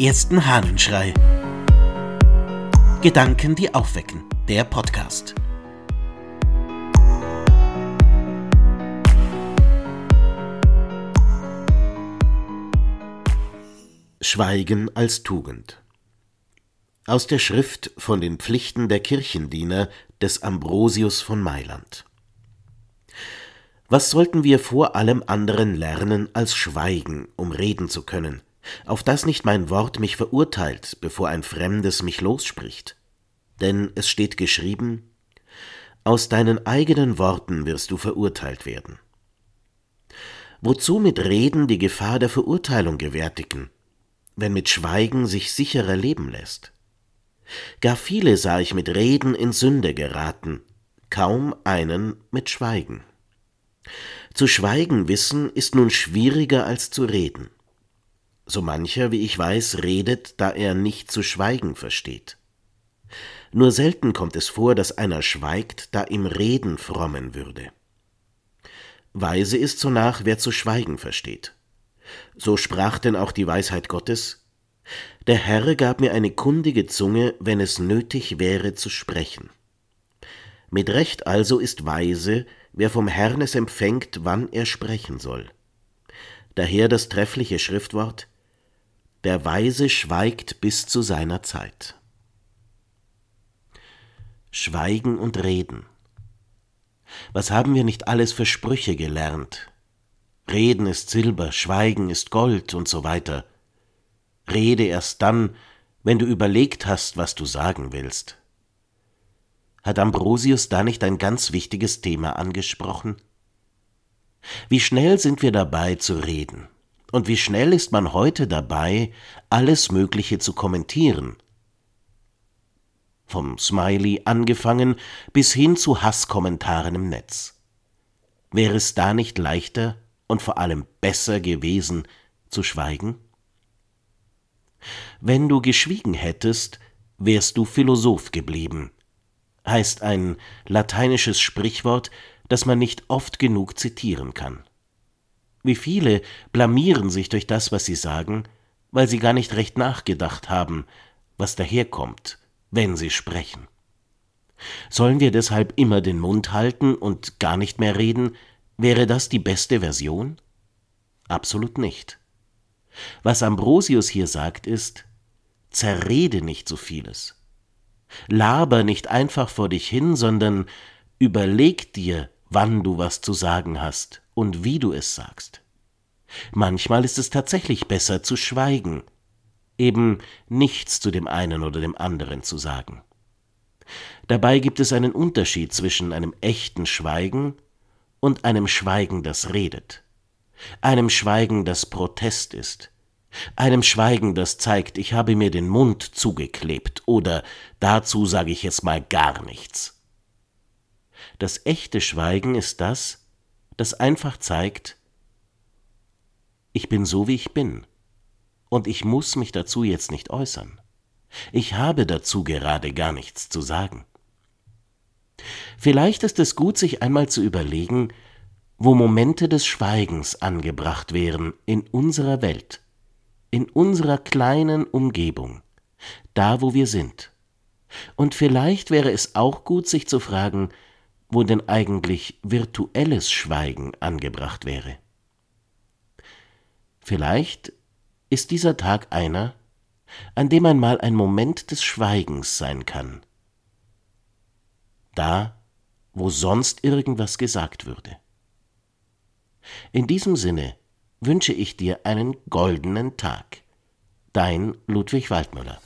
ersten Hahnenschrei. Gedanken, die aufwecken. Der Podcast. Schweigen als Tugend. Aus der Schrift von den Pflichten der Kirchendiener des Ambrosius von Mailand. Was sollten wir vor allem anderen lernen als Schweigen, um reden zu können, auf dass nicht mein Wort mich verurteilt, bevor ein Fremdes mich losspricht? Denn es steht geschrieben, aus deinen eigenen Worten wirst du verurteilt werden. Wozu mit Reden die Gefahr der Verurteilung gewärtigen, wenn mit Schweigen sich sicherer leben lässt? Gar viele sah ich mit Reden in Sünde geraten, kaum einen mit Schweigen. Zu schweigen wissen ist nun schwieriger als zu reden. So mancher, wie ich weiß, redet, da er nicht zu schweigen versteht. Nur selten kommt es vor, dass einer schweigt, da ihm Reden frommen würde. Weise ist sonach, wer zu schweigen versteht. So sprach denn auch die Weisheit Gottes, Der Herr gab mir eine kundige Zunge, wenn es nötig wäre zu sprechen. Mit Recht also ist weise, wer vom Herrn es empfängt, wann er sprechen soll. Daher das treffliche Schriftwort Der Weise schweigt bis zu seiner Zeit. Schweigen und Reden. Was haben wir nicht alles für Sprüche gelernt? Reden ist Silber, Schweigen ist Gold und so weiter. Rede erst dann, wenn du überlegt hast, was du sagen willst. Hat Ambrosius da nicht ein ganz wichtiges Thema angesprochen? Wie schnell sind wir dabei zu reden? Und wie schnell ist man heute dabei, alles Mögliche zu kommentieren? Vom Smiley angefangen bis hin zu Hasskommentaren im Netz. Wäre es da nicht leichter und vor allem besser gewesen, zu schweigen? Wenn du geschwiegen hättest, wärst du Philosoph geblieben, heißt ein lateinisches Sprichwort, das man nicht oft genug zitieren kann. Wie viele blamieren sich durch das, was sie sagen, weil sie gar nicht recht nachgedacht haben, was daherkommt, wenn sie sprechen. Sollen wir deshalb immer den Mund halten und gar nicht mehr reden? Wäre das die beste Version? Absolut nicht. Was Ambrosius hier sagt, ist, zerrede nicht so vieles. Laber nicht einfach vor dich hin, sondern überleg dir, wann du was zu sagen hast und wie du es sagst. Manchmal ist es tatsächlich besser zu schweigen, eben nichts zu dem einen oder dem anderen zu sagen. Dabei gibt es einen Unterschied zwischen einem echten Schweigen und einem Schweigen, das redet, einem Schweigen, das Protest ist, einem Schweigen, das zeigt, ich habe mir den Mund zugeklebt oder dazu sage ich jetzt mal gar nichts. Das echte Schweigen ist das, das einfach zeigt, ich bin so, wie ich bin, und ich muss mich dazu jetzt nicht äußern. Ich habe dazu gerade gar nichts zu sagen. Vielleicht ist es gut, sich einmal zu überlegen, wo Momente des Schweigens angebracht wären in unserer Welt, in unserer kleinen Umgebung, da wo wir sind. Und vielleicht wäre es auch gut, sich zu fragen, wo denn eigentlich virtuelles Schweigen angebracht wäre. Vielleicht ist dieser Tag einer, an dem einmal ein Moment des Schweigens sein kann. Da, wo sonst irgendwas gesagt würde. In diesem Sinne wünsche ich dir einen goldenen Tag. Dein Ludwig Waldmüller.